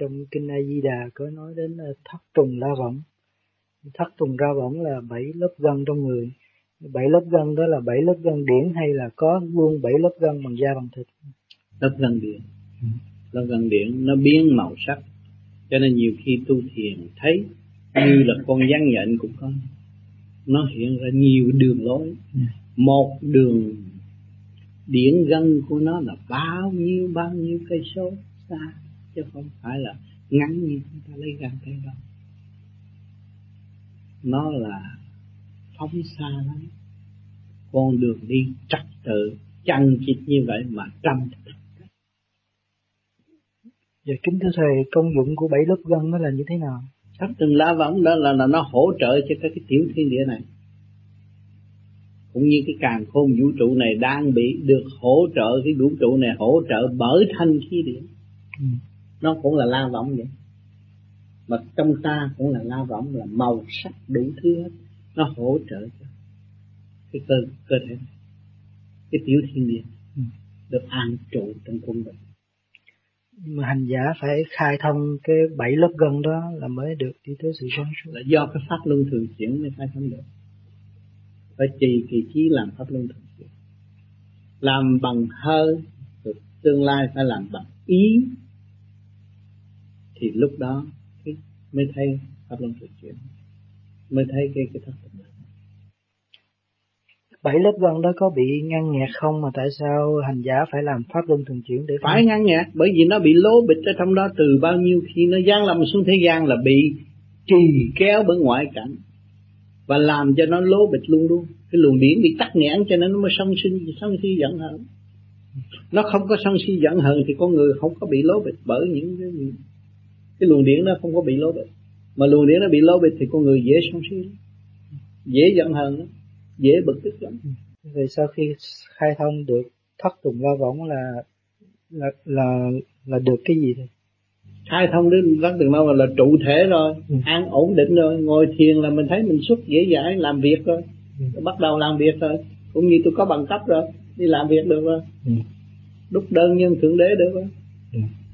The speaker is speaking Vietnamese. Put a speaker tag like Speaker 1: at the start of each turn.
Speaker 1: trong kinh A Di Đà có nói đến ờ, thất trùng la võng. Thất trùng ra võng là bảy lớp gân trong người. Bảy lớp gân đó là bảy lớp gân điển hay là có luôn bảy lớp gân bằng da bằng thịt?
Speaker 2: Lớp gân điển. Ừ. lớp gân điển nó biến màu sắc. Cho nên nhiều khi tu thiền thấy như là con gián nhện cũng có. Nó hiện ra nhiều đường lối. Ừ. một đường điển gân của nó là bao nhiêu bao nhiêu cây số xa chứ không phải là ngắn như chúng ta lấy gan thấy đâu nó là phóng xa lắm con đường đi trật tự chằng chịt như vậy mà trăm
Speaker 1: Dạ kính thưa thầy, công dụng của bảy lớp gân nó là như thế nào?
Speaker 2: Thấp từng lá võng đó là, là nó hỗ trợ cho các cái tiểu thiên địa này. Cũng như cái càng khôn vũ trụ này đang bị được hỗ trợ, cái vũ trụ này hỗ trợ bởi thanh khí điển. Ừ. Nó cũng là la võng vậy. Mà trong ta cũng là la võng là màu sắc đủ thứ hết. Nó hỗ trợ cho cái cơ cơ thể này. Cái tiểu thiên địa ừ. được an trụ trong quân bình
Speaker 1: mà hành giả phải khai thông cái bảy lớp gân đó là mới được đi tới sự sáng suốt
Speaker 2: là do cái pháp luân thường chuyển mới khai thông được phải trì kỳ trí làm pháp luân thường chuyển làm bằng hơi tương lai phải làm bằng ý thì lúc đó mới thấy pháp luân thường chuyển mới thấy cái cái thất tình
Speaker 1: bảy lớp gân đó có bị ngăn nghẹt không? Mà tại sao hành giả phải làm pháp luân thường chuyển để
Speaker 2: phải ngăn nghẹt bởi vì nó bị lố bịch ở trong đó từ bao nhiêu khi nó giáng lâm xuống thế gian là bị trì kéo bởi ngoại cảnh. Và làm cho nó lố bịch luôn luôn. Cái luồng điển bị tắc nghẽn cho nên nó mới sân sinh sân si giận hờn. Nó không có sân si giận hờn thì con người không có bị lố bịch bởi những cái, cái luồng điển nó không có bị lố bịch mà luồng điển nó bị lố bịch thì con người dễ sân si dễ giận hờn lắm. Dễ bực tức lắm.
Speaker 1: Vậy sau khi khai thông được thất tùng la võng là là là là được cái gì thôi
Speaker 2: khai thông đến tùng la võng là trụ thể rồi ừ. an ổn định rồi ngồi thiền là mình thấy mình xuất dễ dãi làm việc rồi. Ừ. bắt đầu làm việc rồi. Cũng như tôi có bằng cấp rồi đi làm việc được rồi. Ừ. đúc đơn nhân thượng đế được rồi. Ừ.